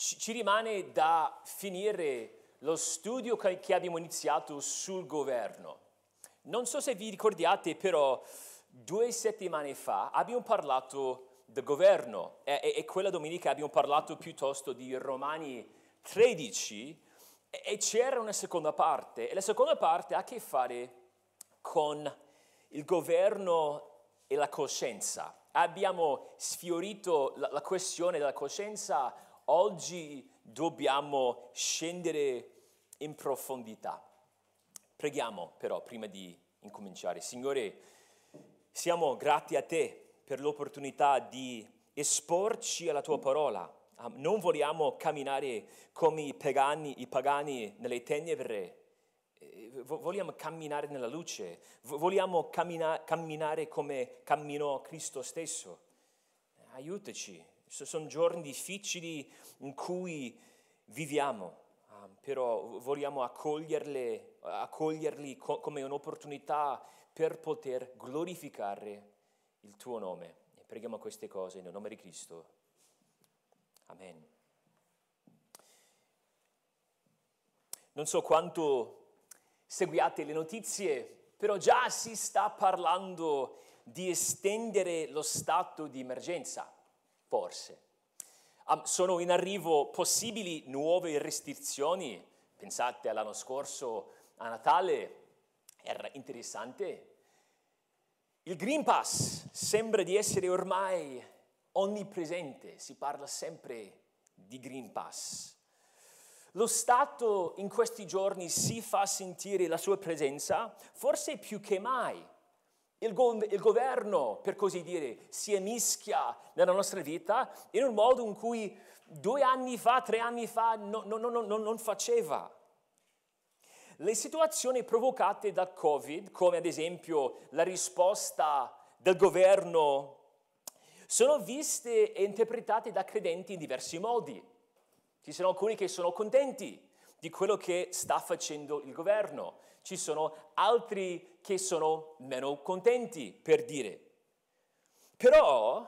ci, rimane da finire lo studio che abbiamo iniziato sul governo. Non so se vi ricordiate, però due settimane fa abbiamo parlato del governo e, e, e quella domenica abbiamo parlato piuttosto di Romani 13 e, e c'era una seconda parte e la seconda parte ha a che fare con il governo e la coscienza. Abbiamo sfiorito la, la questione della coscienza, oggi dobbiamo scendere in profondità. Preghiamo però prima di incominciare. Signore, siamo grati a te per l'opportunità di esporci alla tua parola. Non vogliamo camminare come i pagani, i pagani nelle tenebre, vogliamo camminare nella luce, vogliamo cammina, camminare come camminò Cristo stesso. Aiutaci, sono giorni difficili in cui viviamo, però vogliamo accoglierli, accoglierli come un'opportunità per poter glorificare il tuo nome. E preghiamo queste cose nel nome di Cristo. Amen. Non so quanto seguiate le notizie, però già si sta parlando di estendere lo stato di emergenza, forse. Um, sono in arrivo possibili nuove restrizioni. Pensate all'anno scorso a Natale, era interessante. Il Green Pass sembra di essere ormai onnipresente, si parla sempre di Green Pass. Lo Stato in questi giorni si fa sentire la sua presenza, forse più che mai. Il, go- il, governo, per così dire, si mischia nella nostra vita in un modo in cui due anni fa, tre anni fa no, no, no, non faceva. Le situazioni provocate dal Covid, come ad esempio la risposta del governo, sono viste e interpretate da credenti in diversi modi. Ci sono alcuni che sono contenti di quello che sta facendo il governo, ci sono altri che sono meno contenti, per dire. Però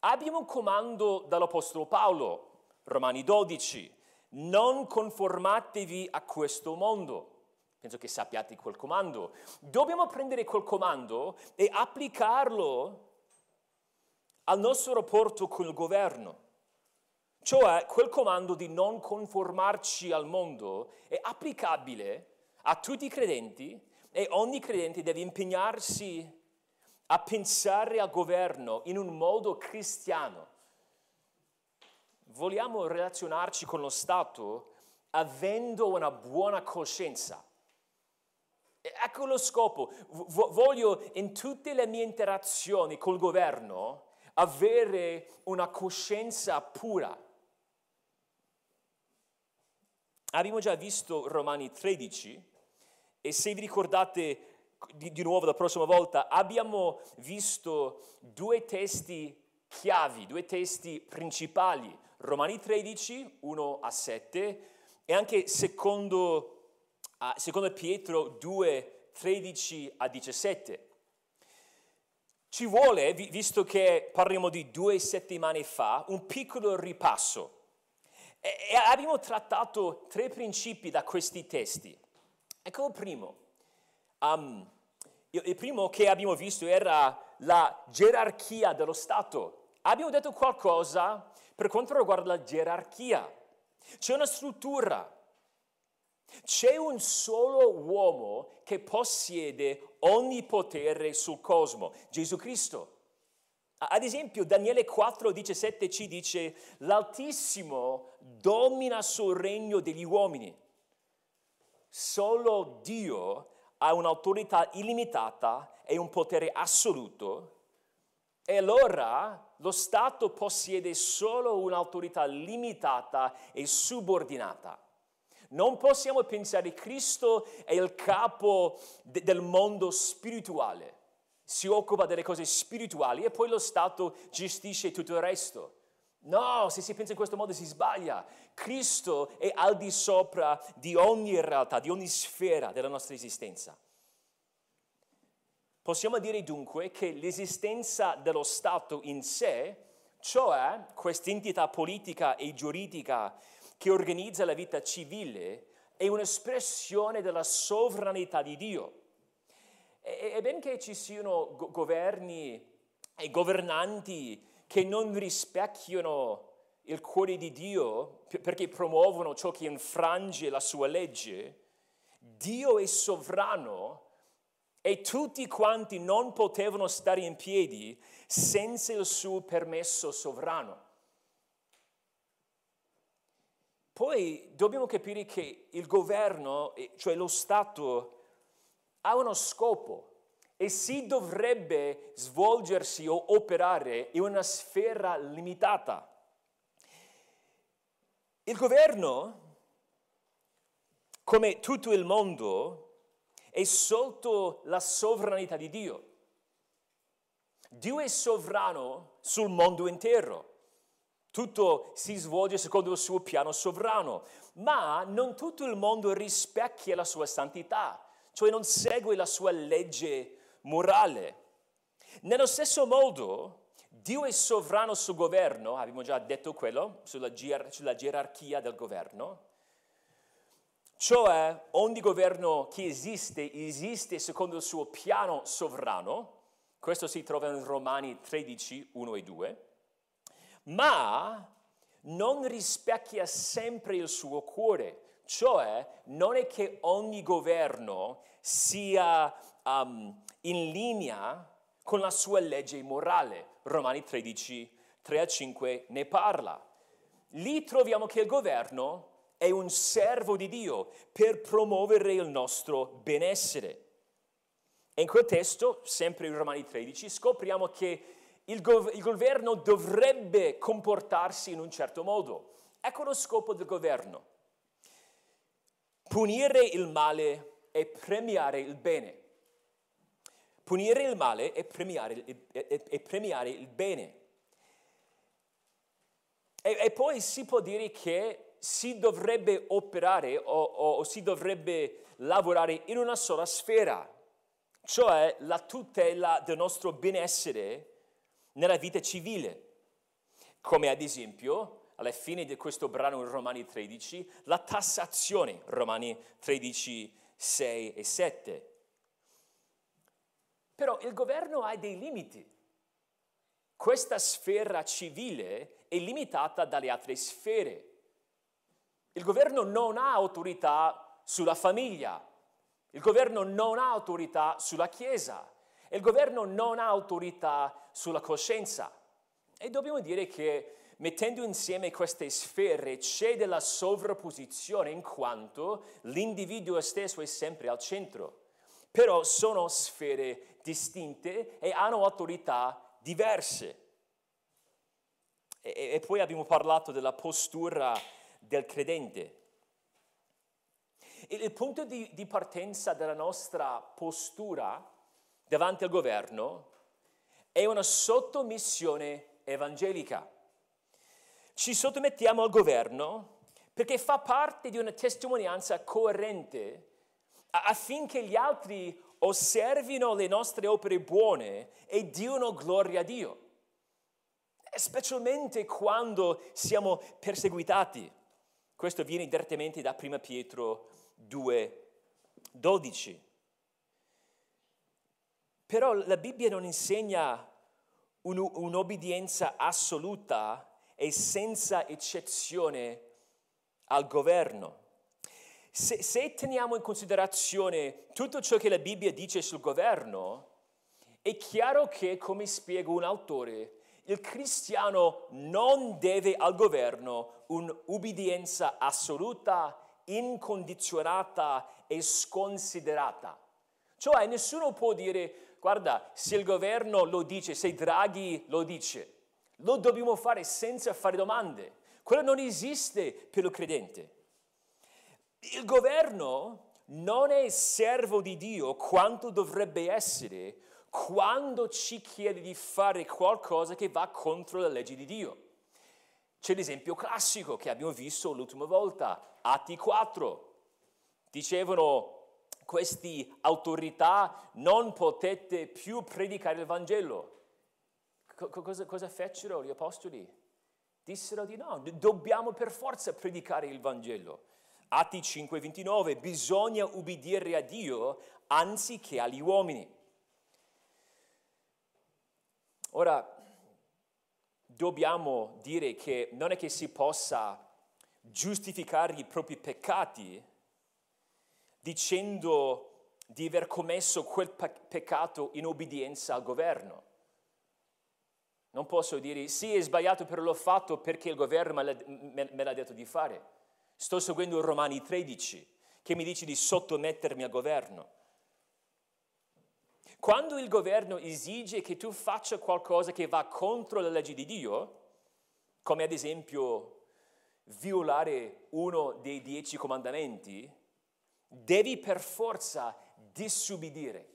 abbiamo un comando dall'Apostolo Paolo, Romani 12, non conformatevi a questo mondo. Penso che sappiate quel comando. Dobbiamo prendere quel comando e applicarlo al nostro rapporto con il governo. Cioè quel comando di non conformarci al mondo è applicabile a tutti i credenti e ogni credente deve impegnarsi a pensare al governo in un modo cristiano. Vogliamo relazionarci con lo Stato avendo una buona coscienza. Ecco lo scopo. voglio in tutte le mie interazioni col governo avere una coscienza pura. Abbiamo già visto Romani 13 e se vi ricordate di, di, nuovo la prossima volta, abbiamo visto due testi chiavi, due testi principali, Romani 13, 1 a 7 e anche secondo, uh, secondo Pietro 2, 13 a 17. Ci vuole, visto che parliamo di due settimane fa, un piccolo ripasso e abbiamo trattato tre principi da questi testi. Ecco il primo. Um, il primo che abbiamo visto era la gerarchia dello Stato. Abbiamo detto qualcosa per quanto riguarda la gerarchia. C'è una struttura. C'è un solo uomo che possiede ogni potere sul cosmo, Gesù Cristo. Ad esempio, Daniele 4, 17 ci dice, l'Altissimo domina sul regno degli uomini. Solo Dio ha un'autorità illimitata e un potere assoluto. E allora lo Stato possiede solo un'autorità limitata e subordinata. Non possiamo pensare che Cristo è il capo de- del mondo spirituale si occupa delle cose spirituali e poi lo Stato gestisce tutto il resto. No, se si pensa in questo modo si sbaglia. Cristo è al di sopra di ogni realtà, di ogni sfera della nostra esistenza. Possiamo dire dunque che l'esistenza dello Stato in sé cioè quest'entità politica e giuridica che organizza la vita civile è un'espressione della sovranità di Dio. E, e benché ci siano go- governi e governanti che non rispecchiano il cuore di Dio perché promuovono ciò che infrange la sua legge, Dio è sovrano e tutti quanti non potevano stare in piedi senza il suo permesso sovrano. Poi dobbiamo capire che il governo, cioè lo Stato, ha uno scopo e si dovrebbe svolgersi o operare in una sfera limitata. Il governo, come tutto il mondo, è sotto la sovranità di Dio. Dio è sovrano sul mondo intero. Tutto si svolge secondo il suo piano sovrano, ma non tutto il mondo rispecchia la sua santità, cioè non segue la sua legge morale. Nello stesso modo, Dio è sovrano sul governo, abbiamo già detto quello, sulla, gier- sulla gerarchia del governo, cioè ogni governo che esiste esiste secondo il suo piano sovrano, questo si trova in Romani 13, 1 e 2, ma non rispecchia sempre il suo cuore, cioè non è che ogni governo sia um, in linea con la sua legge morale. Romani 13, 3 a 5 ne parla. Lì troviamo che il governo è un servo di Dio per promuovere il nostro benessere. E in quel testo, sempre in Romani 13, scopriamo che il, gov- il governo dovrebbe comportarsi in un certo modo. Ecco lo scopo del governo. Punire il male e premiare il bene. Punire il male e premiare, e premiare il bene. E, e, poi si può dire che si dovrebbe operare o, o, o si dovrebbe lavorare in una sola sfera, cioè la tutela del nostro benessere nella vita civile, come ad esempio alla fine di questo brano Romani 13, la tassazione, Romani 13, 6 e 7. Però il governo ha dei limiti. Questa sfera civile è limitata dalle altre sfere. Il governo non ha autorità sulla famiglia, il governo non ha autorità sulla Chiesa, il governo non ha autorità sulla coscienza. E dobbiamo dire che mettendo insieme queste sfere c'è della sovrapposizione in quanto l'individuo stesso è sempre al centro. Però sono sfere distinte e hanno autorità diverse. E, e poi abbiamo parlato della postura del credente. Il, il punto di, di partenza della nostra postura davanti al governo è una sottomissione evangelica. Ci sottomettiamo al governo perché fa parte di una testimonianza coerente affinché gli altri osservino le nostre opere buone e diano gloria a Dio, specialmente quando siamo perseguitati. Questo viene direttamente da 1 Pietro 2, 12. Però la Bibbia non insegna un, un'obbedienza assoluta e senza eccezione al governo. Se, se, teniamo in considerazione tutto ciò che la Bibbia dice sul governo, è chiaro che, come spiega un autore, il cristiano non deve al governo un'ubbidienza assoluta, incondizionata e sconsiderata. Cioè nessuno può dire, guarda, se il governo lo dice, se Draghi lo dice, lo dobbiamo fare senza fare domande. Quello non esiste per il credente. Il governo non è servo di Dio quanto dovrebbe essere quando ci chiede di fare qualcosa che va contro le leggi di Dio. C'è l'esempio classico che abbiamo visto l'ultima volta, Atti 4. Dicevano queste autorità non potete più predicare il Vangelo. Co- cosa, cosa fecero gli apostoli? Dissero di no, dobbiamo per forza predicare il Vangelo. Atti 5:29, bisogna ubbidire a Dio anziché agli uomini. Ora, dobbiamo dire che non è che si possa giustificare i propri peccati dicendo di aver commesso quel peccato in obbedienza al governo. Non posso dire sì, è sbagliato, però l'ho fatto perché il governo me l'ha, detto di fare. Sto seguendo Romani 13, che mi dice di sottomettermi al governo. Quando il governo esige che tu faccia qualcosa che va contro la legge di Dio, come ad esempio violare uno dei dieci comandamenti, devi per forza disubbidire.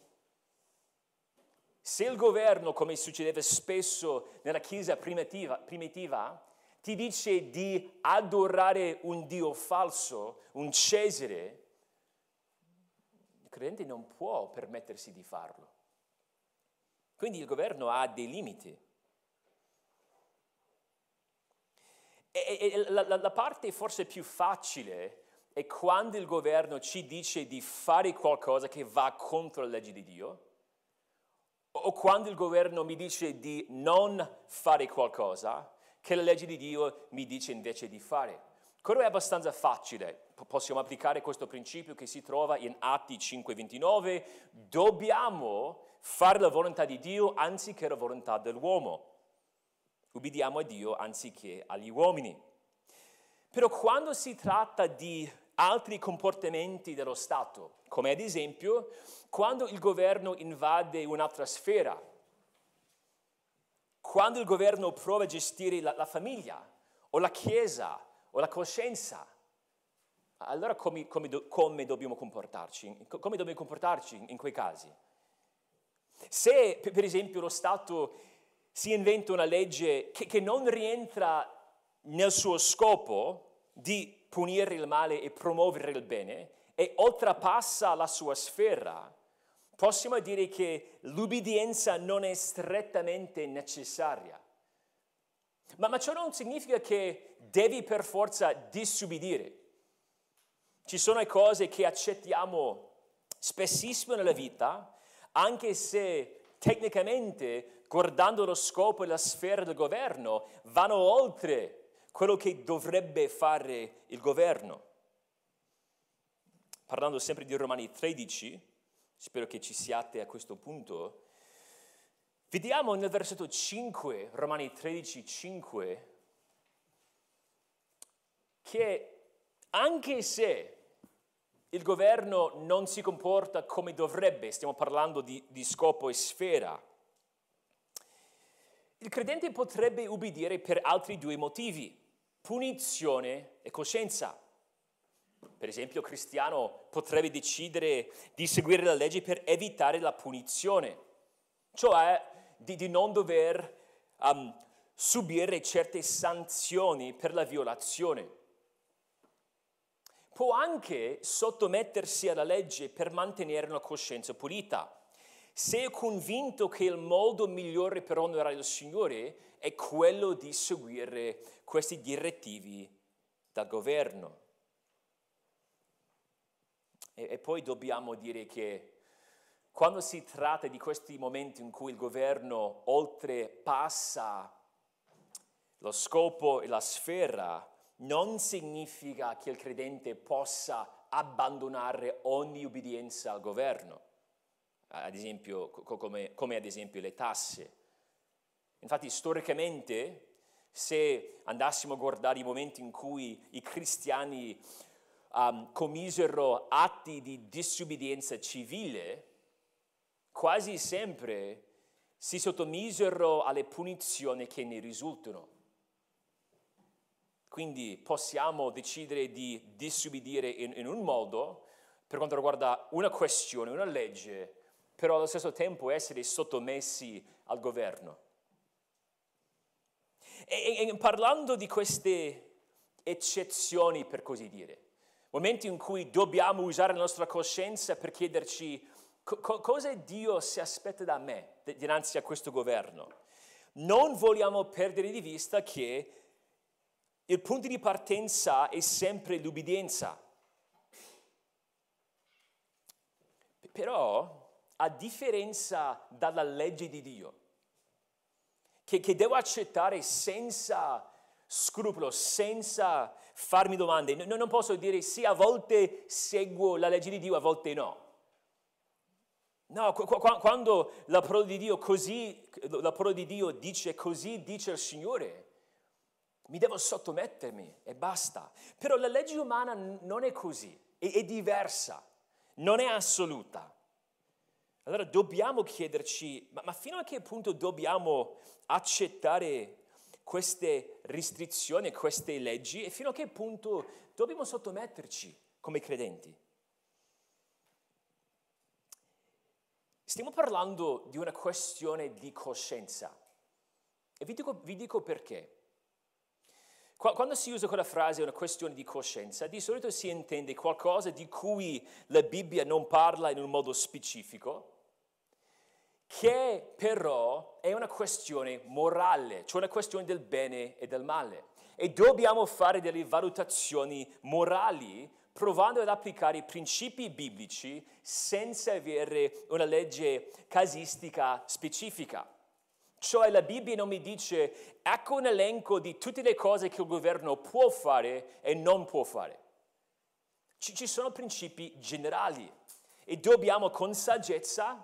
Se il governo, come succedeva spesso nella Chiesa primitiva, primitiva, ti dice di adorare un Dio falso, un Cesare, il credente non può permettersi di farlo. Quindi il governo ha dei limiti. E, e la, la, la parte forse più facile è quando il governo ci dice di fare qualcosa che va contro la legge di Dio, o quando il governo mi dice di non fare qualcosa che la legge di Dio mi dice invece di fare. Quello è abbastanza facile, possiamo applicare questo principio che si trova in Atti 5:29, dobbiamo fare la volontà di Dio anziché la volontà dell'uomo. Ubbidiamo a Dio anziché agli uomini. Però quando si tratta di altri comportamenti dello Stato, come ad esempio quando il governo invade un'altra sfera, quando il governo prova a gestire la, la famiglia o la chiesa o la coscienza, allora come, come, come dobbiamo comportarci? Come dobbiamo comportarci in quei casi? Se per esempio lo Stato si inventa una legge che, che non rientra nel suo scopo di punire il male e promuovere il bene e oltrepassa la sua sfera, possiamo dire che l'ubbidienza non è strettamente necessaria. Ma, ma ciò non significa che devi per forza disubbidire. Ci sono cose che accettiamo spessissimo nella vita anche se tecnicamente, guardando lo scopo e la sfera del governo, vanno oltre quello che dovrebbe fare il governo. Parlando sempre di Romani 13, spero che ci siate a questo punto, vediamo nel versetto 5, Romani 13, 5, che anche se il governo non si comporta come dovrebbe, stiamo parlando di, di scopo e sfera. Il credente potrebbe ubbidire per altri due motivi, punizione e coscienza. Per esempio, cristiano potrebbe decidere di seguire la legge per evitare la punizione, cioè di, di non dover um, subire certe sanzioni per la violazione può anche sottomettersi alla legge per mantenere una coscienza pulita. Se è convinto che il modo migliore per onorare il Signore è quello di seguire questi direttivi dal governo. E, e poi dobbiamo dire che quando si tratta di questi momenti in cui il governo oltrepassa lo scopo e la sfera, non significa che il credente possa abbandonare ogni obbedienza al governo, ad esempio, come, come ad esempio le tasse. Infatti storicamente, se andassimo a guardare i momenti in cui i cristiani um, commisero atti di disobbedienza civile, quasi sempre si sottomisero alle punizioni che ne risultano. Quindi possiamo decidere di disubbidire in, in un modo per quanto riguarda una questione, una legge, però allo stesso tempo essere sottomessi al governo. E, e, parlando di queste eccezioni, per così dire, momenti in cui dobbiamo usare la nostra coscienza per chiederci co- cosa Dio si aspetta da me dinanzi a questo governo, non vogliamo perdere di vista che il punto di partenza è sempre l'ubbidienza. Però, a differenza dalla legge di Dio, che, che devo accettare senza scrupolo, senza farmi domande, no, non posso dire sì, a volte seguo la legge di Dio, a volte no. No, quando la parola di Dio, così, la parola di Dio dice così, dice il Signore, mi devo sottomettermi e basta. Però la legge umana non è così, è, è diversa non è assoluta. Allora dobbiamo chiederci, ma, ma fino a che punto dobbiamo accettare queste restrizioni, queste leggi e fino a che punto dobbiamo sottometterci come credenti? Stiamo parlando di una questione di coscienza e vi dico, vi dico perché. Quando si usa quella frase una questione di coscienza, di solito si intende qualcosa di cui la Bibbia non parla in un modo specifico, che però è una questione morale, cioè una questione del bene e del male. E dobbiamo fare delle valutazioni morali provando ad applicare i principi biblici senza avere una legge casistica specifica. Cioè la Bibbia non mi dice ecco un elenco di tutte le cose che il governo può fare e non può fare. Ci, sono principi generali e dobbiamo con saggezza,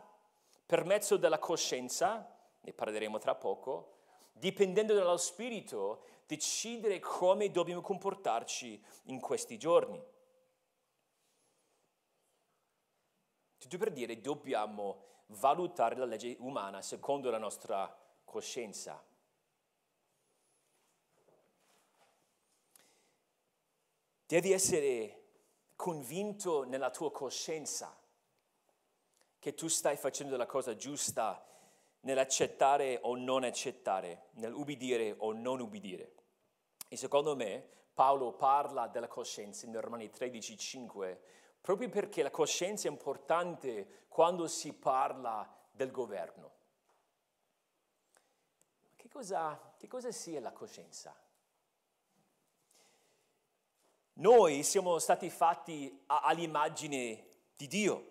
per mezzo della coscienza, ne parleremo tra poco, dipendendo dallo spirito, decidere come dobbiamo comportarci in questi giorni. Tutto per dire dobbiamo valutare la legge umana secondo la nostra coscienza. Devi essere convinto nella tua coscienza che tu stai facendo la cosa giusta nell'accettare o non accettare, nell'ubbidire o non ubbidire. E secondo me Paolo parla della coscienza in Romani 13:5 proprio perché la coscienza è importante quando si parla del governo cosa, che cosa sia la coscienza? Noi siamo stati fatti all'immagine di Dio.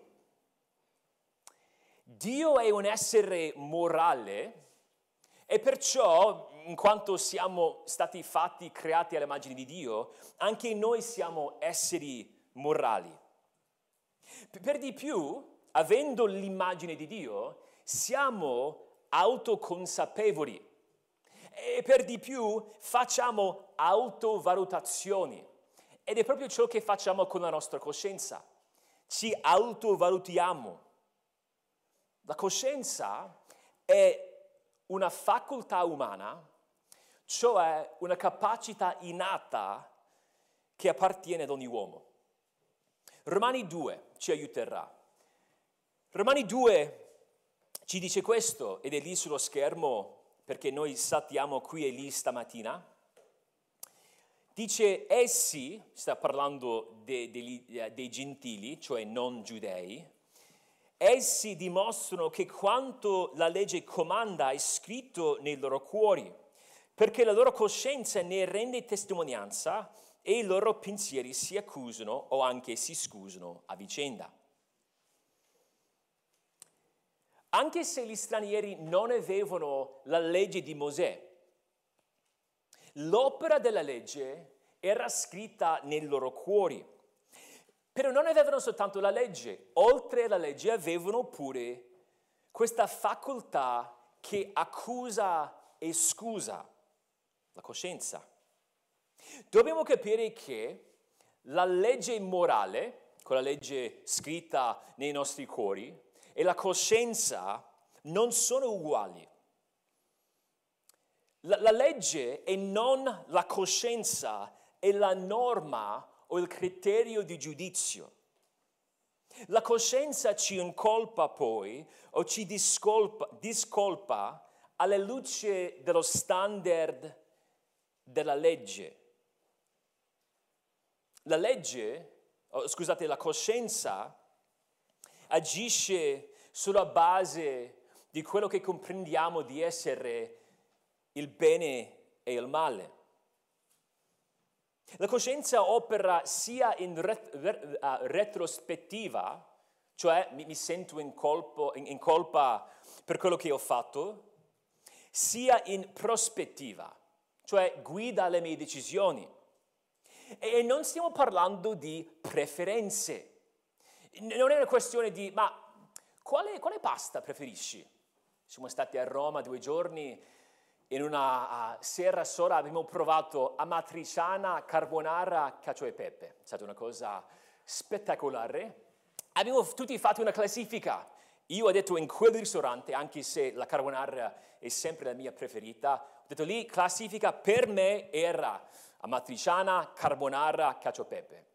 Dio è un essere morale e perciò, in quanto siamo stati fatti, creati all'immagine di Dio, anche noi siamo esseri morali. Per di più, avendo l'immagine di Dio, siamo autoconsapevoli e per di più facciamo autovalutazioni ed è proprio ciò che facciamo con la nostra coscienza. Ci autovalutiamo. La coscienza è una facoltà umana, cioè una capacità innata che appartiene ad ogni uomo. Romani 2 ci aiuterà. Romani 2 ci dice questo ed è lì sullo schermo perché noi saltiamo qui e lì stamattina, dice essi, sta parlando de, de, de, dei gentili, cioè non giudei, essi dimostrano che quanto la legge comanda è scritto nei loro cuori, perché la loro coscienza ne rende testimonianza e i loro pensieri si accusano o anche si scusano a vicenda. anche se gli stranieri non avevano la legge di Mosè, l'opera della legge era scritta nei loro cuori. Però non avevano soltanto la legge, oltre alla legge avevano pure questa facoltà che accusa e scusa, la coscienza. Dobbiamo capire che la legge morale, quella legge scritta nei nostri cuori, e la coscienza non sono uguali. La, la legge e non la coscienza è la norma o il criterio di giudizio. La coscienza ci incolpa poi o ci discolpa, discolpa alla luce dello standard della legge. La legge, oh, scusate, la coscienza agisce sulla base di quello che comprendiamo di essere il bene e il male. La coscienza opera sia in ret- uh, retrospettiva, cioè mi, mi sento in, colpo, in, in colpa per quello che ho fatto, sia in prospettiva, cioè guida le mie decisioni. E non stiamo parlando di preferenze. Non è una questione di, ma quale, quale pasta preferisci? Siamo stati a Roma due giorni in una uh, sera sola abbiamo provato amatriciana, carbonara, cacio e pepe. È stata una cosa spettacolare. Abbiamo tutti fatto una classifica. Io ho detto in quel ristorante, anche se la carbonara è sempre la mia preferita, ho detto lì classifica per me era amatriciana, carbonara, cacio e pepe.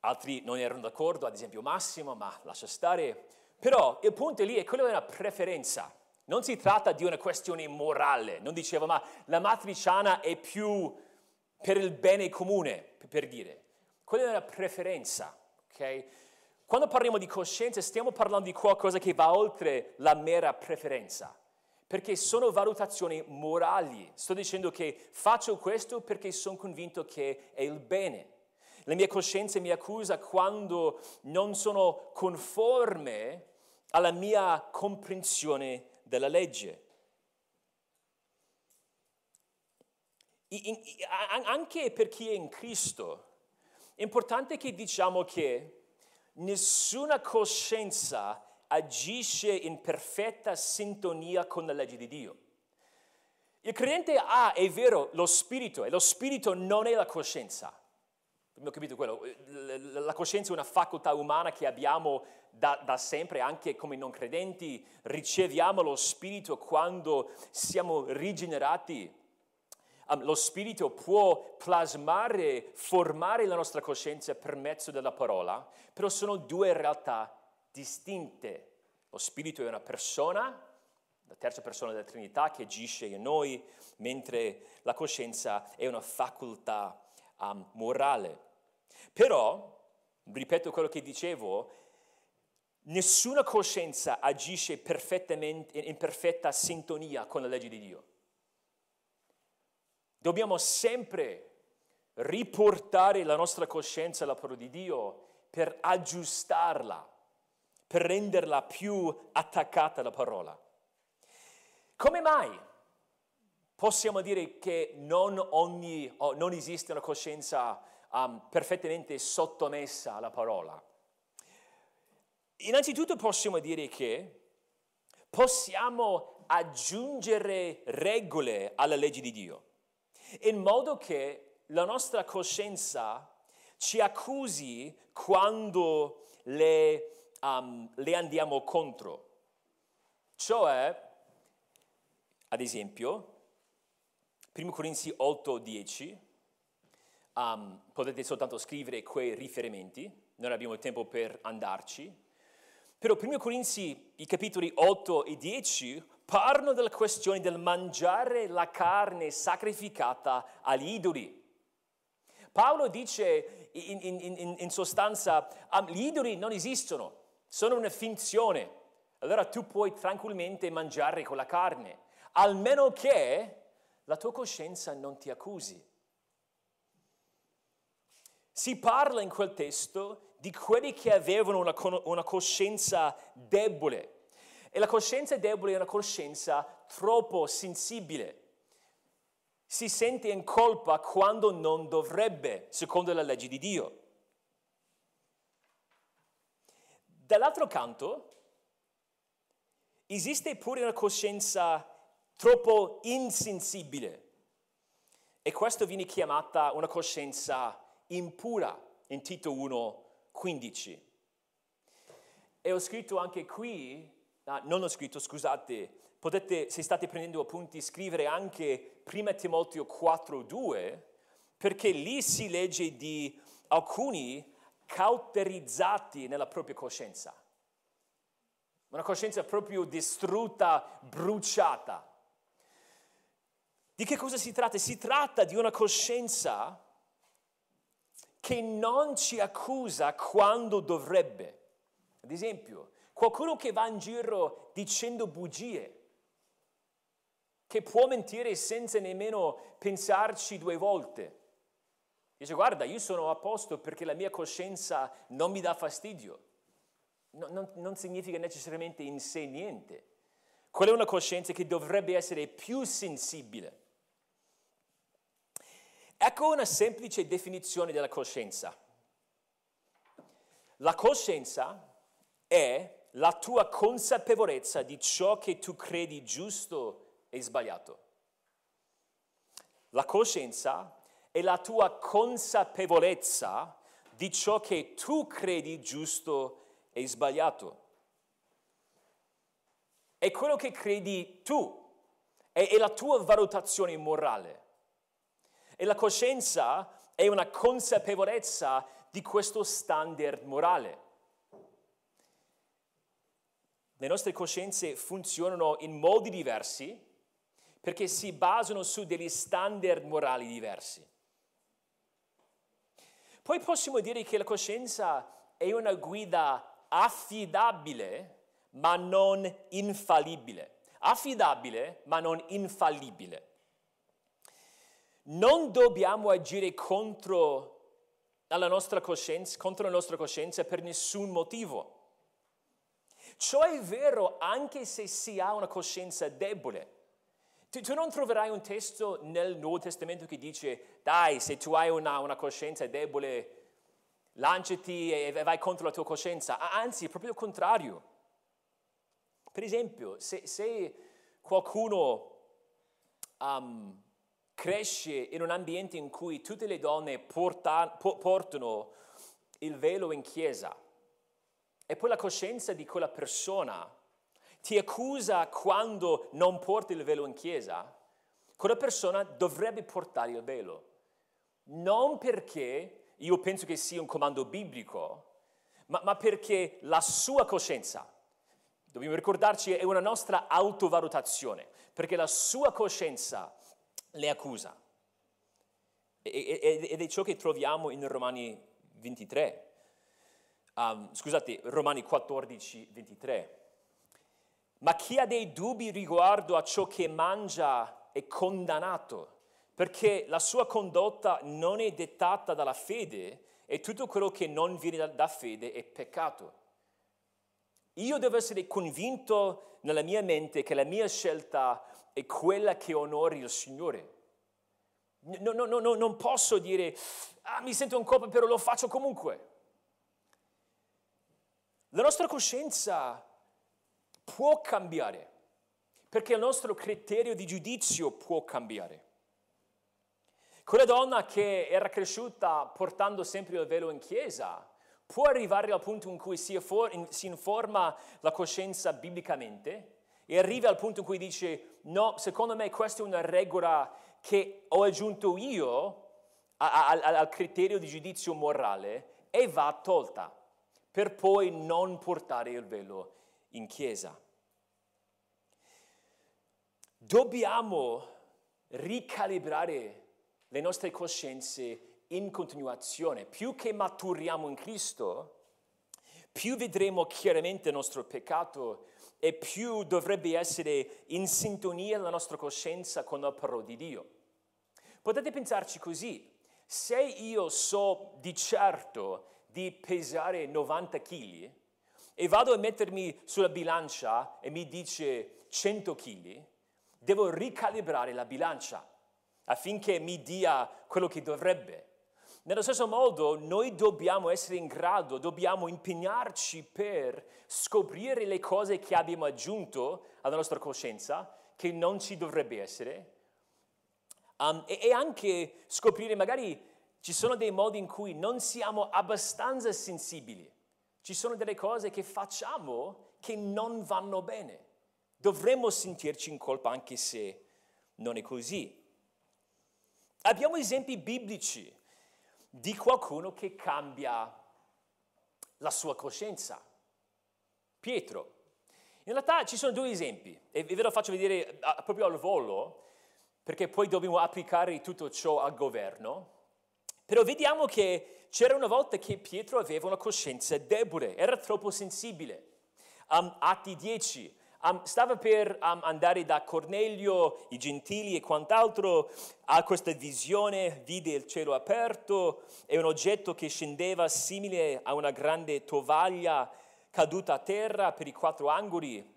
Altri non erano d'accordo, ad esempio Massimo, ma lascia stare. Però il punto lì è quello della preferenza. Non si tratta di una questione morale, non dicevo ma la matriciana è più per il bene comune, per dire. Quella è una preferenza, ok? Quando parliamo di coscienza stiamo parlando di qualcosa che va oltre la mera preferenza, perché sono valutazioni morali. Sto dicendo che faccio questo perché sono convinto che è il bene. La mia coscienza mi accusa quando non sono conforme alla mia comprensione della legge. Anche per chi è in Cristo, è importante che diciamo che nessuna coscienza agisce in perfetta sintonia con la legge di Dio. Il credente ha, è vero, lo spirito e lo spirito non è la coscienza. Abbiamo capito quello? La coscienza è una facoltà umana che abbiamo da, da, sempre, anche come non credenti, riceviamo lo Spirito quando siamo rigenerati. Um, lo Spirito può plasmare, formare la nostra coscienza per mezzo della parola, però sono due realtà distinte. Lo Spirito è una persona, la terza persona della Trinità che agisce in noi, mentre la coscienza è una facoltà um, morale. Però, ripeto quello che dicevo, Nessuna coscienza agisce in perfetta sintonia con la legge di Dio. Dobbiamo sempre riportare la nostra coscienza alla parola di Dio per aggiustarla, per renderla più attaccata alla parola. Come mai possiamo dire che non, ogni, non esiste una coscienza um, perfettamente sottomessa alla parola? Innanzitutto possiamo dire che possiamo aggiungere regole alla legge di Dio, in modo che la nostra coscienza ci accusi quando le, um, le andiamo contro. Cioè, ad esempio, 1 Corinzi 8, 10, um, potete soltanto scrivere quei riferimenti, non abbiamo tempo per andarci, però 1 Corinzi, i capitoli 8 e 10, parlano della questione del mangiare la carne sacrificata agli idoli. Paolo dice in, in, in, in sostanza, um, gli idoli non esistono, sono una finzione. Allora tu puoi tranquillamente mangiare quella carne, almeno che la tua coscienza non ti accusi. Si parla in quel testo di quelli che avevano una, una coscienza debole. E la coscienza debole è una coscienza troppo sensibile. Si sente in colpa quando non dovrebbe, secondo la legge di Dio. Dall'altro canto, esiste pure una coscienza troppo insensibile e questo viene chiamata una coscienza impura in Tito 1, 15. E ho scritto anche qui, ah, non ho scritto, scusate, potete, se state prendendo appunti, scrivere anche 1 Timoteo 4,2, perché lì si legge di alcuni cauterizzati nella propria coscienza. Una coscienza proprio distrutta, bruciata. Di che cosa si tratta? Si tratta di una coscienza che non ci accusa quando dovrebbe. Ad esempio, qualcuno che va in giro dicendo bugie. che può mentire senza nemmeno pensarci due volte. Dice, guarda, io sono a posto perché la mia coscienza non mi dà fastidio. No, non, non significa necessariamente in sé niente. Quella è una coscienza che dovrebbe essere più sensibile. Ecco una semplice definizione della coscienza. La coscienza è la tua consapevolezza di ciò che tu credi giusto e sbagliato. La coscienza è la tua consapevolezza di ciò che tu credi giusto e sbagliato. È quello che credi tu, è, è la tua valutazione morale. E la coscienza è una consapevolezza di questo standard morale. Le nostre coscienze funzionano in modi diversi perché si basano su degli standard morali diversi. Poi possiamo dire che la coscienza è una guida affidabile ma non infallibile. Affidabile ma non infallibile. Non dobbiamo agire contro la nostra coscienza, contro la nostra coscienza per nessun motivo. Ciò è vero anche se si ha una coscienza debole. Tu, tu, non troverai un testo nel Nuovo Testamento che dice, dai, se tu hai una, una coscienza debole, lanciati e vai contro la tua coscienza. Anzi, è proprio il contrario. Per esempio, se, se qualcuno um, cresce in un ambiente in cui tutte le donne porta, po, portano il velo in chiesa, e poi la coscienza di quella persona ti accusa quando non porti il velo in chiesa, quella persona dovrebbe portare il velo. Non perché io penso che sia un comando biblico, ma, ma perché la sua coscienza, dobbiamo ricordarci, è una nostra autovalutazione, perché la sua coscienza le accusa. Ed è ciò che troviamo in Romani 23 um, scusate, Romani 14, 23. Ma chi ha dei dubbi riguardo a ciò che mangia è condannato, perché la sua condotta non è dettata dalla fede e tutto quello che non viene da, da fede è peccato. Io devo essere convinto nella mia mente che la mia scelta è quella che onori il Signore. No, no, no, non posso dire, ah, mi sento un colpo, però lo faccio comunque. La nostra coscienza può cambiare, perché il nostro criterio di giudizio può cambiare. Quella donna che era cresciuta portando sempre il velo in chiesa può arrivare al punto in cui si, informa la coscienza biblicamente e arriva al punto in cui dice no, secondo me questa è una regola che ho aggiunto io al criterio di giudizio morale e va tolta per poi non portare il velo in chiesa. Dobbiamo ricalibrare le nostre coscienze in continuazione. Più che maturiamo in Cristo, più vedremo chiaramente il nostro peccato e più dovrebbe essere in sintonia la nostra coscienza con la parola di Dio. Potete pensarci così, se io so di certo di pesare 90 kg e vado a mettermi sulla bilancia e mi dice 100 kg, devo ricalibrare la bilancia affinché mi dia quello che dovrebbe. Nello stesso modo noi dobbiamo essere in grado, dobbiamo impegnarci per scoprire le cose che abbiamo aggiunto alla nostra coscienza, che non ci dovrebbe essere, um, e, e anche scoprire magari ci sono dei modi in cui non siamo abbastanza sensibili. Ci sono delle cose che facciamo che non vanno bene. Dovremmo sentirci in colpa anche se non è così. Abbiamo esempi biblici di qualcuno che cambia la sua coscienza. Pietro. In realtà ci sono due esempi e ve lo faccio vedere proprio al volo perché poi dobbiamo applicare tutto ciò al governo. Però vediamo che c'era una volta che Pietro aveva una coscienza debole, era troppo sensibile. Um, Atti 10, um, stava per andare da Cornelio, i gentili e quant'altro, ha questa visione, vide il cielo aperto e un oggetto che scendeva simile a una grande tovaglia caduta a terra per i quattro angoli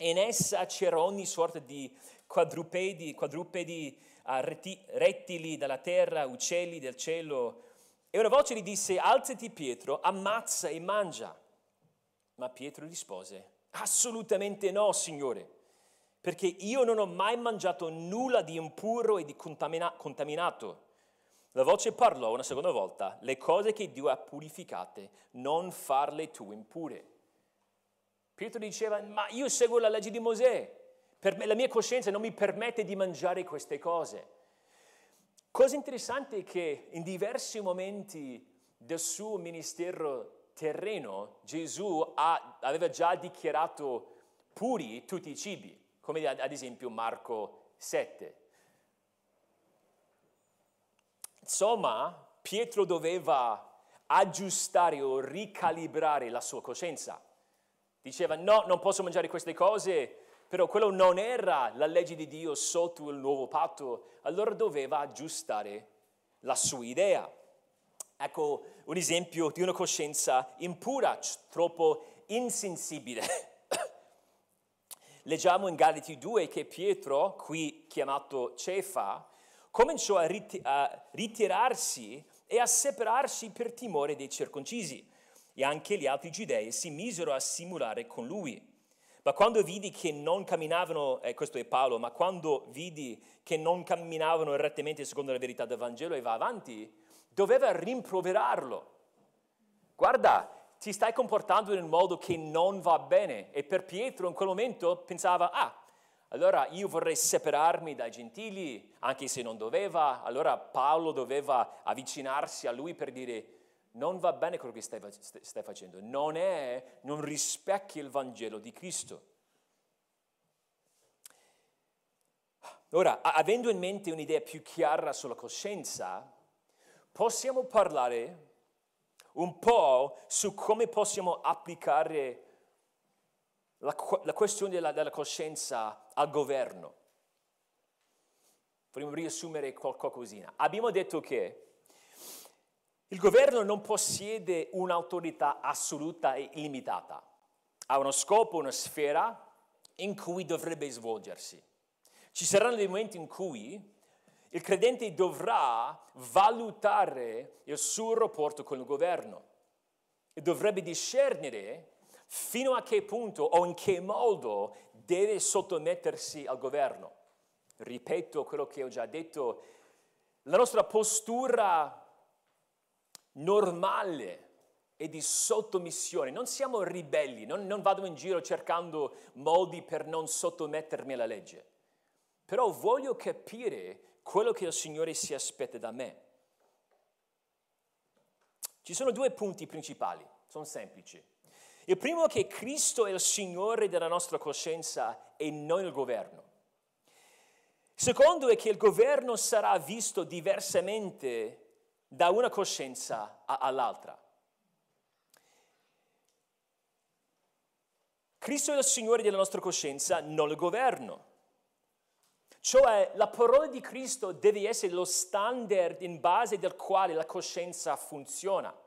e in essa c'era ogni sorta di quadrupedi, quadrupedi uh, retti, rettili dalla terra, uccelli del cielo. E una voce gli disse, alzati Pietro, ammazza e mangia. Ma Pietro rispose, assolutamente no, Signore, perché io non ho mai mangiato nulla di impuro e di contamina- contaminato. La voce parlò una seconda volta, le cose che Dio ha purificate, non farle tu impure. Pietro diceva, ma io seguo la legge di Mosè, me, la mia coscienza non mi permette di mangiare queste cose. Cosa interessante è che in diversi momenti del suo ministero terreno Gesù ha, aveva già dichiarato puri tutti i cibi, come ad esempio Marco 7. Insomma, Pietro doveva aggiustare o ricalibrare la sua coscienza. Diceva no, non posso mangiare queste cose, però quello non era la legge di Dio sotto il nuovo patto, allora doveva aggiustare la sua idea. Ecco un esempio di una coscienza impura, troppo insensibile. Leggiamo in Galati 2 che Pietro, qui chiamato Cefa, cominciò a, rit- a ritirarsi e a separarsi per timore dei circoncisi e anche gli altri giudei si misero a simulare con lui. Ma quando vidi che non camminavano, eh, questo è Paolo, ma quando vidi che non camminavano rettamente secondo la verità del Vangelo e va avanti, doveva rimproverarlo. Guarda, ti stai comportando in un modo che non va bene. E per Pietro in quel momento pensava, ah, allora io vorrei separarmi dai gentili, anche se non doveva. Allora Paolo doveva avvicinarsi a lui per dire, non va bene quello che stai, stai facendo, non è, non rispecchia il Vangelo di Cristo. Ora, avendo in mente un'idea più chiara sulla coscienza, possiamo parlare un po' su come possiamo applicare la, la questione della, della, coscienza al governo. Vorremmo riassumere qualcosina. Abbiamo detto che il governo non possiede un'autorità assoluta e illimitata. Ha uno scopo, una sfera in cui dovrebbe svolgersi. Ci saranno dei momenti in cui il credente dovrà valutare il suo rapporto con il governo e dovrebbe discernere fino a che punto o in che modo deve sottomettersi al governo. Ripeto quello che ho già detto, la nostra postura normale è di sottomissione, non siamo ribelli, non, non vado in giro cercando modi per non sottomettermi alla legge, però voglio capire quello che il Signore si aspetta da me. Ci sono due punti principali, sono semplici. Il primo è che Cristo è il Signore della nostra coscienza e non il governo. Il secondo è che il governo sarà visto diversamente da una coscienza all'altra. Cristo è il Signore della nostra coscienza, non il governo. Cioè la parola di Cristo deve essere lo standard in base del quale la coscienza funziona.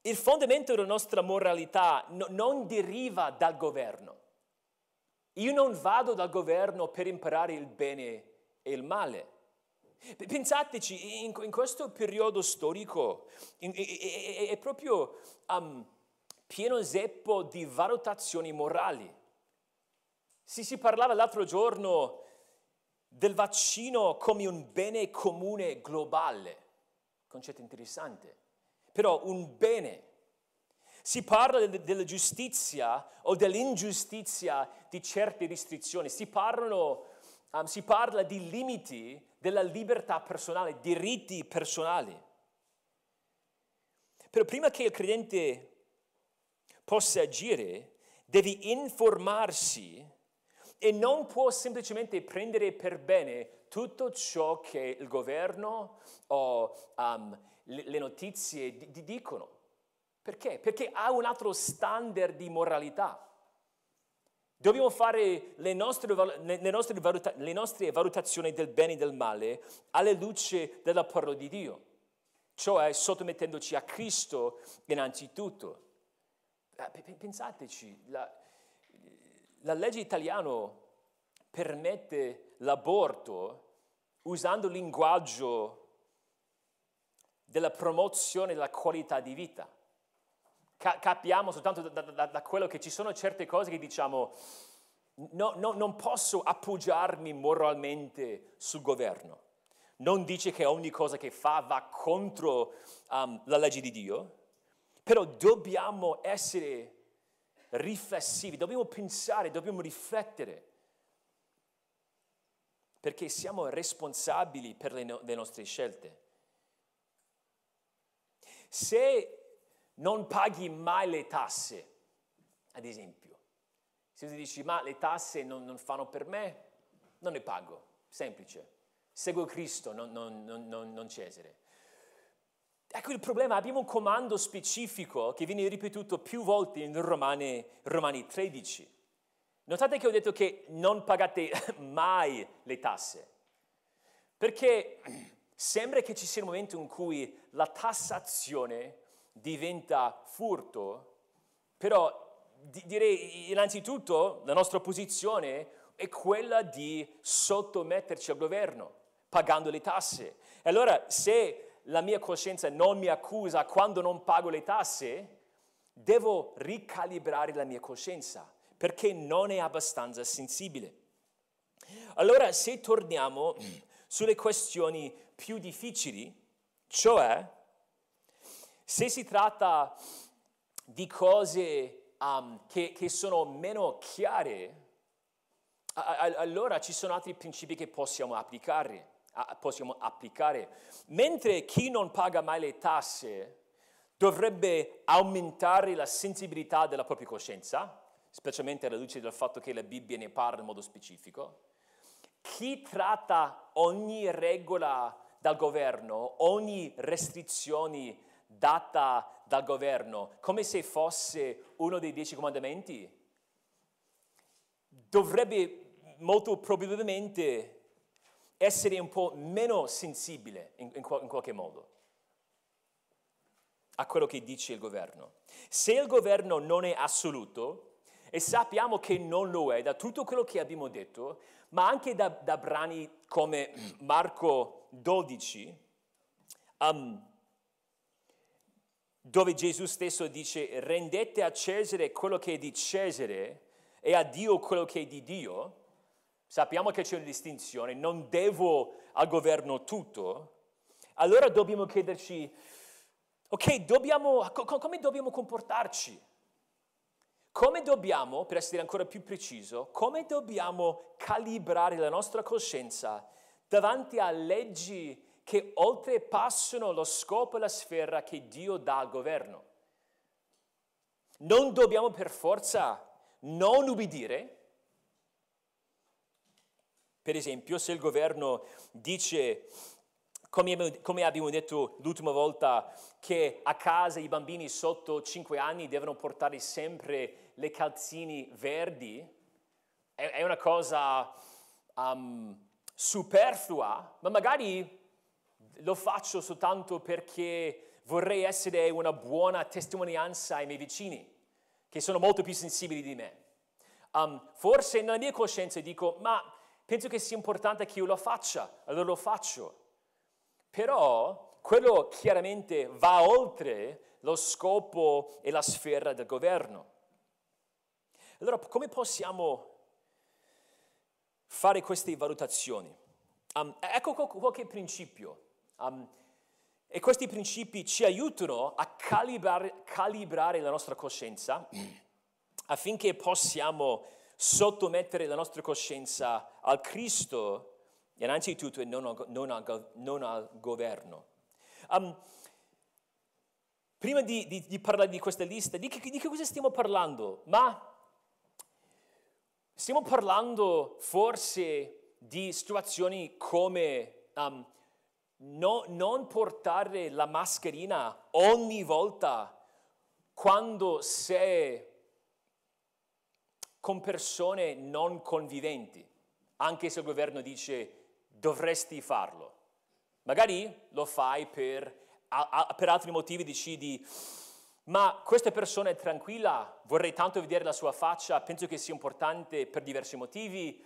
Il fondamento della nostra moralità no, non deriva dal governo. Io non vado dal governo per imparare il bene e il male. Pensateci, in, in questo periodo storico in, è, è, proprio um, pieno zeppo di valutazioni morali. Si, si parlava l'altro giorno del vaccino come un bene comune globale, concetto interessante, però un bene. Si parla de, della giustizia o dell'ingiustizia di certe restrizioni, si, parlano, um, si parla di limiti della libertà personale, diritti personali. Però prima che il credente possa agire, deve informarsi e non può semplicemente prendere per bene tutto ciò che il governo o um, le, notizie di, di dicono. Perché? Perché ha un altro standard di moralità. Dobbiamo fare le nostre, le, nostre valuta, le nostre, valutazioni del bene e del male alla luce della parola di Dio, cioè sottomettendoci a Cristo innanzitutto. Eh, pensateci, la, la legge italiana permette l'aborto usando il linguaggio della promozione della qualità di vita. Ca- capiamo soltanto da, da, da, quello che ci sono certe cose che diciamo, no, no, non posso appoggiarmi moralmente sul governo. Non dice che ogni cosa che fa va contro um, la legge di Dio, però dobbiamo essere riflessivi, dobbiamo pensare, dobbiamo riflettere, perché siamo responsabili per le, no- le nostre scelte. Se non paghi mai le tasse, ad esempio, se tu dici ma le tasse non, non fanno per me, non le pago, semplice. Seguo Cristo, non, non, non Cesare. Ecco il problema, abbiamo un comando specifico che viene ripetuto più volte in Romani, Romani 13. Notate che ho detto che non pagate mai le tasse, perché Sembra che ci sia un momento in cui la tassazione diventa furto, però direi innanzitutto la nostra posizione è quella di sottometterci al governo, pagando le tasse. E allora se la mia coscienza non mi accusa quando non pago le tasse, devo ricalibrare la mia coscienza perché non è abbastanza sensibile. Allora se torniamo sulle questioni più difficili, cioè se si tratta di cose um, che, che, sono meno chiare, a, a, allora ci sono altri principi che possiamo applicare, possiamo applicare. Mentre chi non paga mai le tasse dovrebbe aumentare la sensibilità della propria coscienza, specialmente alla luce del fatto che la Bibbia ne parla in modo specifico, chi tratta ogni regola dal governo, ogni restrizione data dal governo, come se fosse uno dei dieci comandamenti, dovrebbe molto probabilmente essere un po' meno sensibile in, in, in qualche modo a quello che dice il governo. Se il governo non è assoluto, e sappiamo che non lo è da tutto quello che abbiamo detto, ma anche da, da brani come Marco 12, um, dove Gesù stesso dice rendete a Cesare quello che è di Cesare e a Dio quello che è di Dio, sappiamo che c'è una distinzione, non devo al governo tutto, allora dobbiamo chiederci, ok, dobbiamo, come dobbiamo comportarci? Come dobbiamo, per essere ancora più preciso, come dobbiamo calibrare la nostra coscienza davanti a leggi che oltrepassano lo scopo e la sfera che Dio dà al governo? Non dobbiamo per forza non ubbidire. Per esempio, se il governo dice come, abbiamo detto l'ultima volta, che a casa i bambini sotto 5 anni devono portare sempre le calzini verdi, è, è una cosa um, superflua, ma magari lo faccio soltanto perché vorrei essere una buona testimonianza ai miei vicini, che sono molto più sensibili di me. Um, forse nella mia coscienza dico, ma penso che sia importante che io lo faccia, allora lo faccio. Però quello chiaramente va oltre lo scopo e la sfera del governo. Allora, come possiamo fare queste valutazioni? Um, ecco qualche principio. Um, e questi principi ci aiutano a calibrare, calibrare la nostra coscienza affinché possiamo sottomettere la nostra coscienza al Cristo innanzitutto e non al, non al, non al governo. Um, prima di, di, di, parlare di questa lista, di che, di che cosa stiamo parlando? Ma stiamo parlando forse di situazioni come um, no, non portare la mascherina ogni volta quando sei con persone non conviventi, anche se il governo dice dovresti farlo. Magari lo fai per, a, a, per altri motivi, decidi, ma questa persona è tranquilla, vorrei tanto vedere la sua faccia, penso che sia importante per diversi motivi.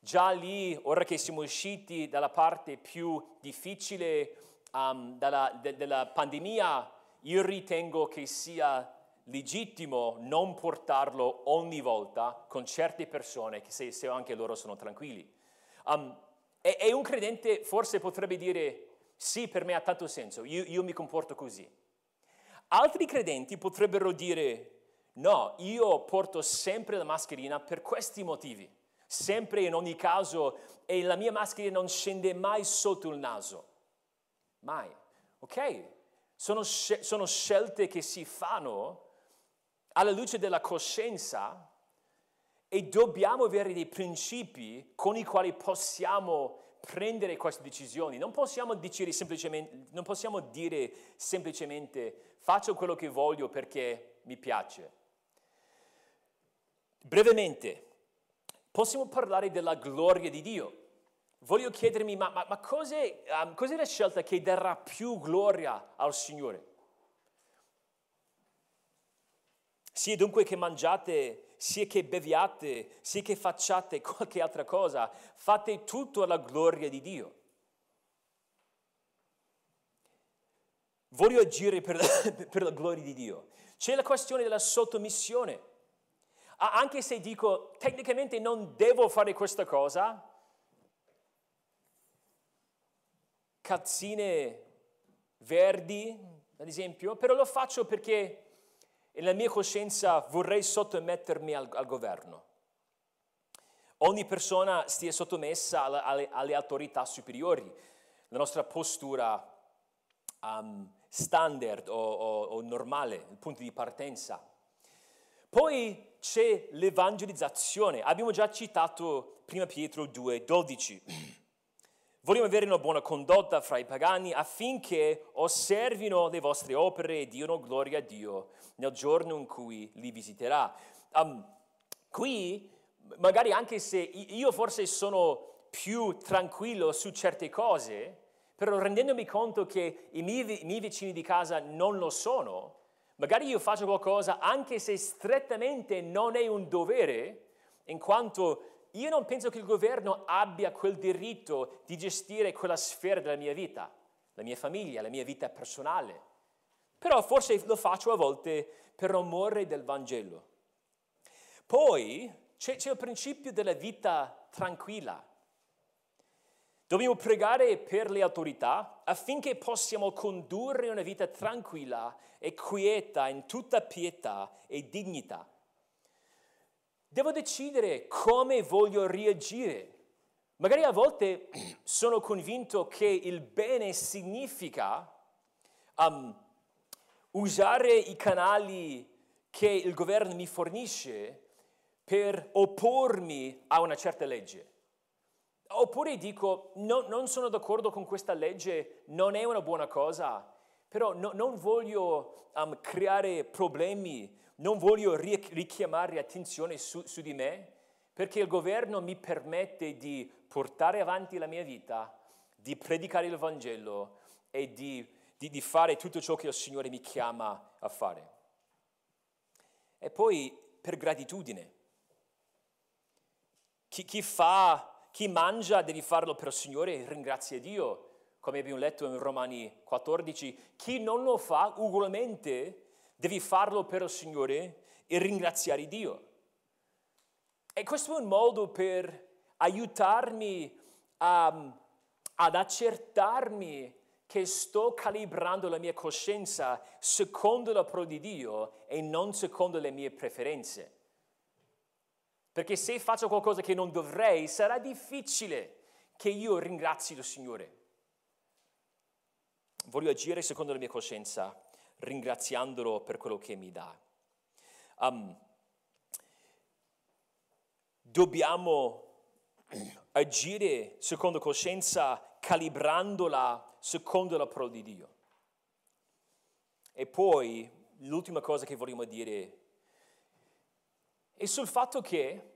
Già lì, ora che siamo usciti dalla parte più difficile um, dalla, de, della pandemia, io ritengo che sia legittimo non portarlo ogni volta con certe persone, se, se anche loro sono tranquilli. Um, e, e, un credente forse potrebbe dire, sì, per me ha tanto senso, io, io mi comporto così. Altri credenti potrebbero dire, no, io porto sempre la mascherina per questi motivi, sempre in ogni caso, e la mia mascherina non scende mai sotto il naso. Mai. Ok? Sono, sono scelte che si fanno alla luce della coscienza e dobbiamo avere dei principi con i quali possiamo prendere queste decisioni. Non possiamo, non possiamo dire semplicemente faccio quello che voglio perché mi piace. Brevemente, possiamo parlare della gloria di Dio. Voglio chiedermi, ma, ma, ma cos'è, um, cos'è la scelta che darà più gloria al Signore? Sia dunque che mangiate, sia che beviate, sia che facciate qualche altra cosa, fate tutto alla gloria di Dio. Voglio agire per la, per la gloria di Dio. C'è la questione della sottomissione. Anche se dico tecnicamente non devo fare questa cosa, cazzine verdi, ad esempio, però lo faccio perché nella mia coscienza vorrei sottomettermi al, al governo. Ogni persona stia sottomessa alle, alle, alle, autorità superiori. La nostra postura um, standard o, o, o normale, il punto di partenza. Poi c'è l'evangelizzazione. Abbiamo già citato 1 Pietro 2, 12. Vogliamo avere una buona condotta fra i pagani affinché osservino le vostre opere e diano gloria a Dio nel giorno in cui li visiterà. Um, qui, magari anche se io forse sono più tranquillo su certe cose, però rendendomi conto che i miei, i miei vicini di casa non lo sono, magari io faccio qualcosa anche se strettamente non è un dovere, in quanto io non penso che il governo abbia quel diritto di gestire quella sfera della mia vita, la mia famiglia, la mia vita personale. Però forse lo faccio a volte per amore del Vangelo. Poi c'è, c'è il principio della vita tranquilla. Dobbiamo pregare per le autorità affinché possiamo condurre una vita tranquilla e quieta in tutta pietà e dignità. Devo decidere come voglio reagire. Magari a volte sono convinto che il bene significa um, usare i canali che il governo mi fornisce per oppormi a una certa legge. Oppure dico, no, non sono d'accordo con questa legge, non è una buona cosa, però no, non voglio um, creare problemi non voglio richiamare attenzione su, su di me perché il governo mi permette di portare avanti la mia vita, di predicare il Vangelo e di, di, di fare tutto ciò che il Signore mi chiama a fare. E poi per gratitudine. Chi, chi, fa, chi mangia deve farlo per il Signore e ringrazia Dio, come abbiamo letto in Romani 14. Chi non lo fa ugualmente Devi farlo per il Signore e ringraziare Dio. E questo è un modo per aiutarmi a, ad accertarmi che sto calibrando la mia coscienza secondo la parola di Dio e non secondo le mie preferenze. Perché se faccio qualcosa che non dovrei, sarà difficile che io ringrazi il Signore. Voglio agire secondo la mia coscienza ringraziandolo per quello che mi dà. Um, dobbiamo agire secondo coscienza, calibrandola secondo la parola di Dio. E poi l'ultima cosa che vogliamo dire e sul fatto che,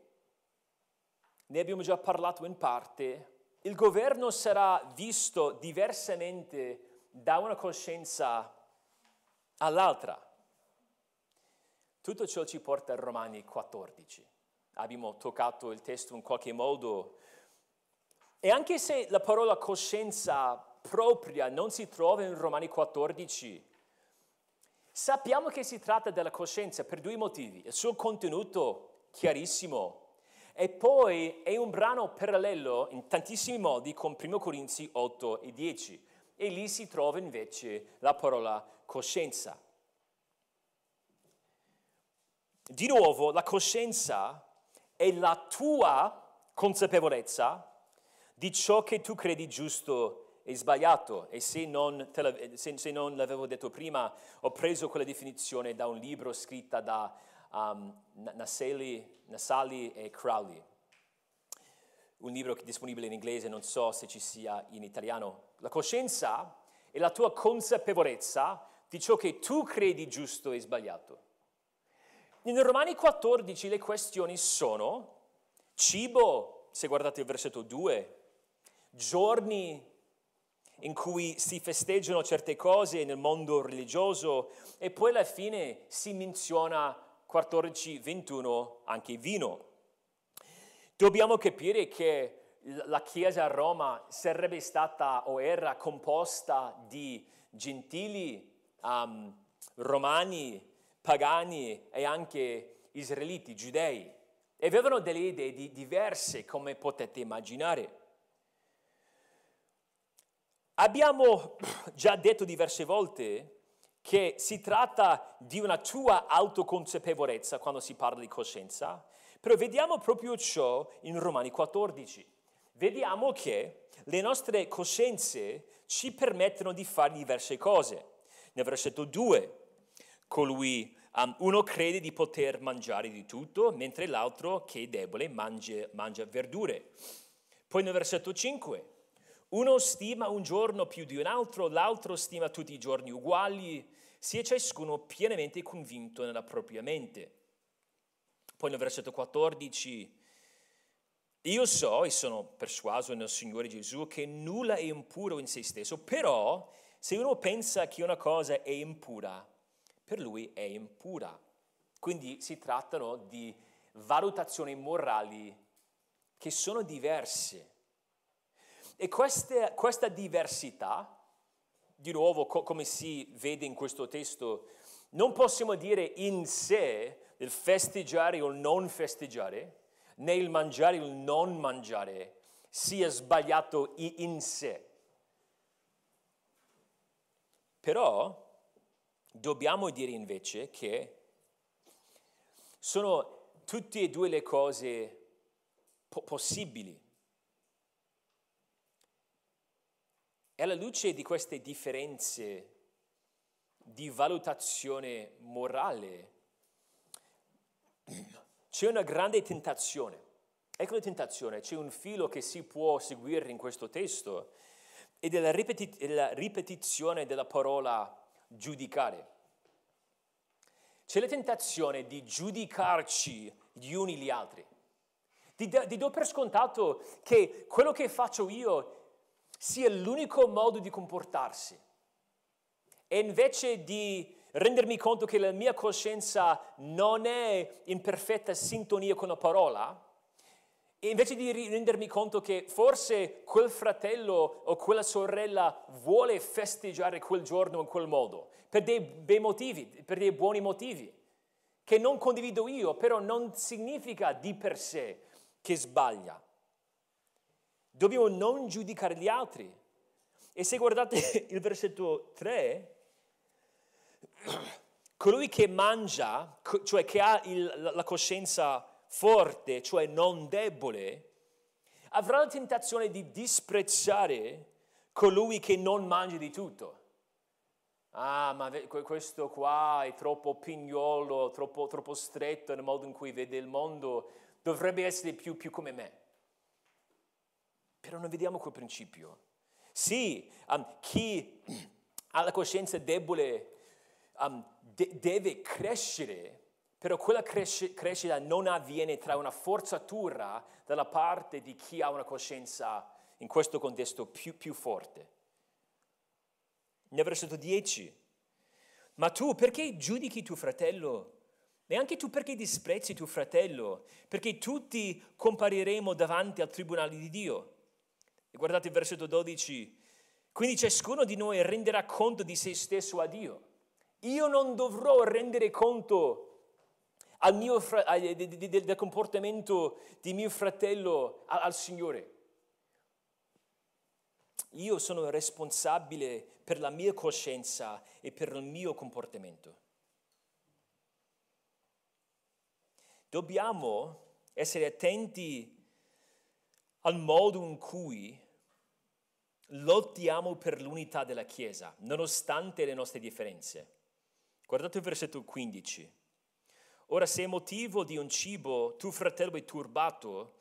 ne abbiamo già parlato in parte, il governo sarà visto diversamente da una coscienza all'altra. Tutto ciò ci porta a Romani 14. Abbiamo toccato il testo in qualche modo e anche se la parola coscienza propria non si trova in Romani 14, sappiamo che si tratta della coscienza per due motivi. Il suo contenuto chiarissimo e poi è un brano parallelo in tantissimi modi con 1 Corinzi 8 e 10 e lì si trova invece la parola coscienza. Di nuovo, la coscienza è la tua consapevolezza di ciò che tu credi giusto e sbagliato. E se non, se, se non l'avevo detto prima, ho preso quella definizione da un libro scritto da um, Nasali, Nasali e Crowley. Un libro disponibile in inglese, non so se ci sia in italiano. La coscienza è la tua consapevolezza di ciò che tu credi giusto e sbagliato. In Romani 14 le questioni sono cibo, se guardate il versetto 2, giorni in cui si festeggiano certe cose nel mondo religioso e poi alla fine si menziona 14-21 anche vino. Dobbiamo capire che la Chiesa a Roma sarebbe stata o era composta di gentili, um, romani, pagani e anche israeliti, giudei. E avevano delle idee di diverse, come potete immaginare. Abbiamo già detto diverse volte che si tratta di una tua autoconsapevolezza quando si parla di coscienza, però vediamo proprio ciò in Romani 14. Vediamo che le nostre coscienze ci permettono di fare diverse cose. Nel versetto 2, colui um, uno crede di poter mangiare di tutto, mentre l'altro, che è debole, mangia, mangia verdure. Poi nel versetto 5, uno stima un giorno più di un altro, l'altro stima tutti i giorni uguali, sia ciascuno pienamente convinto nella propria mente. Poi nel versetto 14, io so e sono persuaso nel Signore Gesù che nulla è impuro in se stesso, però se uno pensa che una cosa è impura, per lui è impura. Quindi si trattano di valutazioni morali che sono diverse. E queste, questa diversità, di nuovo co- come si vede in questo testo, non possiamo dire in sé il festeggiare o il non festeggiare, né il mangiare o il non mangiare sia sbagliato in sé. Però dobbiamo dire invece che sono tutte e due le cose po- possibili. E alla luce di queste differenze di valutazione morale, c'è una grande tentazione. Ecco la tentazione, c'è un filo che si può seguire in questo testo ed è la, ripeti- la ripetizione della parola giudicare. C'è la tentazione di giudicarci gli uni gli altri. Di, di do per scontato che quello che faccio io sia l'unico modo di comportarsi. E invece di rendermi conto che la mia coscienza non è in perfetta sintonia con la parola, e invece di rendermi conto che forse quel fratello o quella sorella vuole festeggiare quel giorno in quel modo, per dei bei motivi, per dei buoni motivi, che non condivido io, però non significa di per sé che sbaglia. Dobbiamo non giudicare gli altri. E se guardate il versetto 3, colui che mangia, cioè che ha il, la coscienza forte, cioè non debole, avrà la tentazione di disprezzare colui che non mangia di tutto. Ah, ma questo qua è troppo pignolo, troppo, troppo stretto nel modo in cui vede il mondo, dovrebbe essere più, più come me. Però non vediamo quel principio. Sì, um, chi ha la coscienza debole um, de- deve crescere però quella crescita non avviene tra una forzatura dalla parte di chi ha una coscienza in questo contesto più, più forte. Nel versetto 10, ma tu perché giudichi tuo fratello? E anche tu perché disprezzi tuo fratello? Perché tutti compariremo davanti al tribunale di Dio. E guardate il versetto 12, quindi ciascuno di noi renderà conto di se stesso a Dio. Io non dovrò rendere conto al mio, del comportamento di mio fratello al, Signore. Io sono responsabile per la mia coscienza e per il mio comportamento. Dobbiamo essere attenti al modo in cui lottiamo per l'unità della Chiesa, nonostante le nostre differenze. Guardate il versetto 15. Ora se è motivo di un cibo tuo fratello è turbato,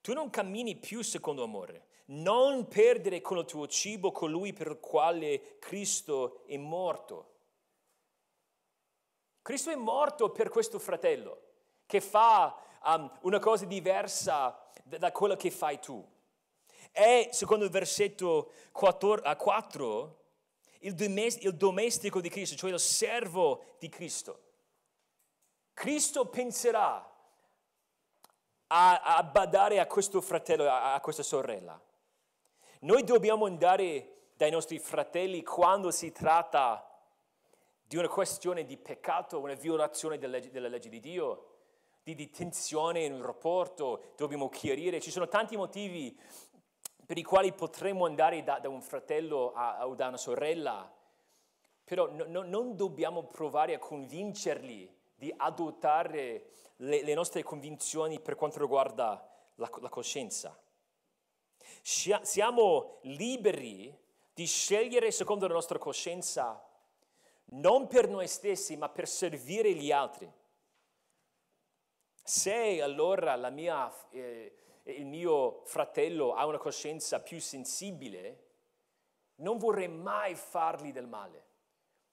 tu non cammini più secondo amore. Non perdere con il tuo cibo colui per il quale Cristo è morto. Cristo è morto per questo fratello che fa um, una cosa diversa da, quella che fai tu. È, secondo il versetto 4, 4 il, domestico di Cristo, cioè il servo di Cristo. Cristo penserà a, a badare a questo fratello, a, a questa sorella. Noi dobbiamo andare dai nostri fratelli quando si tratta di una questione di peccato, una violazione della legge, della legge di Dio, di, di tensione in un rapporto, dobbiamo chiarire. Ci sono tanti motivi per i quali potremmo andare da, da un fratello o da una sorella, però no, no, non dobbiamo provare a convincerli di adottare le, le nostre convinzioni per quanto riguarda la, la coscienza. Siamo liberi di scegliere secondo la nostra coscienza non per noi stessi, ma per servire gli altri. Se allora mia, eh, il mio fratello ha una coscienza più sensibile, non vorrei mai fargli del male.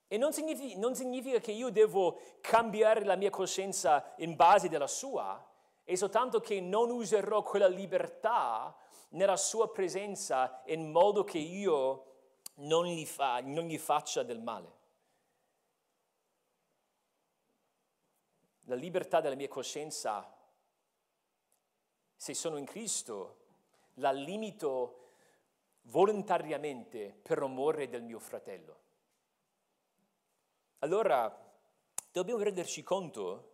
E non significa, non significa, che io devo cambiare la mia coscienza in base alla sua, è soltanto che non userò quella libertà nella sua presenza in modo che io non gli, fa, non gli faccia del male. La libertà della mia coscienza, se sono in Cristo, la limito volontariamente per amore del mio fratello. Allora dobbiamo renderci conto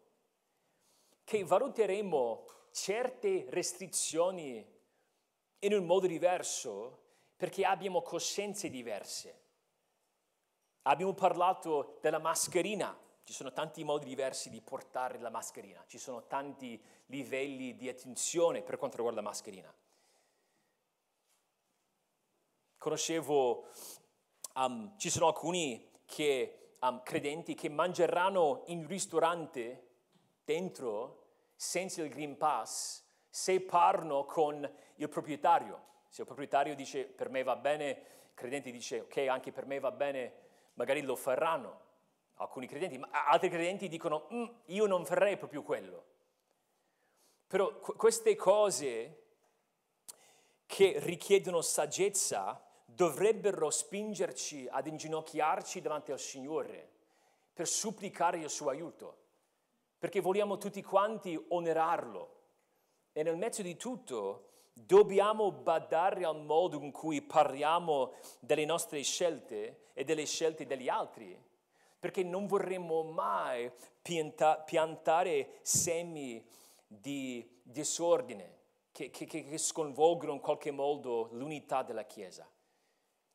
che valuteremo certe restrizioni in un modo diverso perché abbiamo coscienze diverse. Abbiamo parlato della mascherina, ci sono tanti modi diversi di portare la mascherina, ci sono tanti livelli di attenzione per quanto riguarda la mascherina. Conoscevo, um, ci sono alcuni che um, credenti che mangeranno in ristorante dentro senza il Green Pass se parlano con il proprietario. Se il proprietario dice per me va bene, il credente dice ok anche per me va bene, magari lo faranno. Alcuni credenti, ma altri credenti dicono mm, io non farei proprio quello. Però queste cose che richiedono saggezza dovrebbero spingerci ad inginocchiarci davanti al Signore per supplicare il suo aiuto, perché vogliamo tutti quanti onorarlo. E nel mezzo di tutto dobbiamo badare al modo in cui parliamo delle nostre scelte e delle scelte degli altri, perché non vorremmo mai pianta, piantare semi di disordine che, che, che sconvolgono in qualche modo l'unità della Chiesa.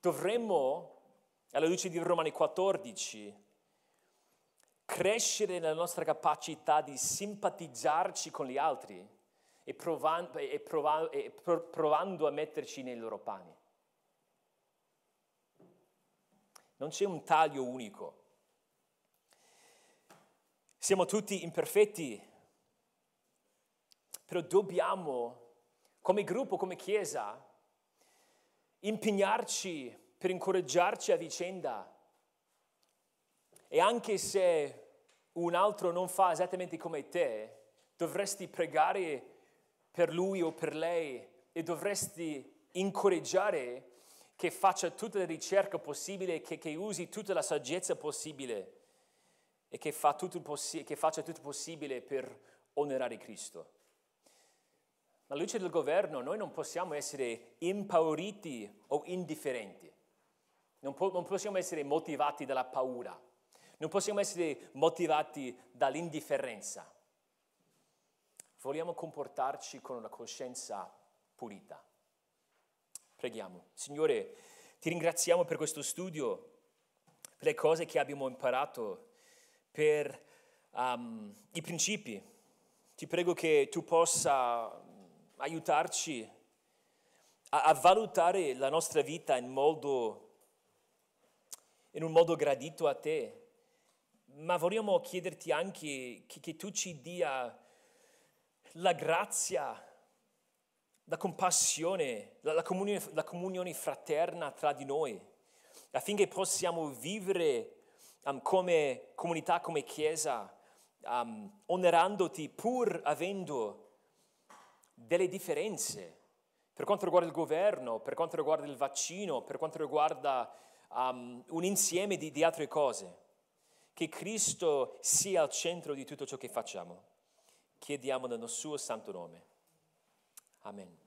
Dovremmo, alla luce di Romani 14, crescere nella nostra capacità di simpatizzarci con gli altri e provando, e provando, e provando a metterci nei loro panni. Non c'è un taglio unico. Siamo tutti imperfetti, però dobbiamo, come gruppo, come Chiesa, impegnarci per incoraggiarci a vicenda. E anche se un altro non fa esattamente come te, dovresti pregare per lui o per lei e dovresti incoraggiare che faccia tutta la ricerca possibile, che, che usi tutta la saggezza possibile e che, fa possi- che faccia tutto possibile per onorare Cristo. Alla luce del governo noi non possiamo essere impauriti o indifferenti, non, po- non possiamo essere motivati dalla paura, non possiamo essere motivati dall'indifferenza. Vogliamo comportarci con una coscienza pulita. Preghiamo. Signore, ti ringraziamo per questo studio, per le cose che abbiamo imparato, per um, i principi. Ti prego che tu possa aiutarci a, a valutare la nostra vita in, modo, in un modo gradito a te, ma vogliamo chiederti anche che, che tu ci dia la grazia, la compassione, la, la, comunione, la comunione fraterna tra di noi, affinché possiamo vivere um, come comunità, come Chiesa, um, onorandoti pur avendo delle differenze per quanto riguarda il governo, per quanto riguarda il vaccino, per quanto riguarda um, un insieme di, di altre cose. Che Cristo sia al centro di tutto ciò che facciamo. Chiediamo nel suo santo nome. Amen.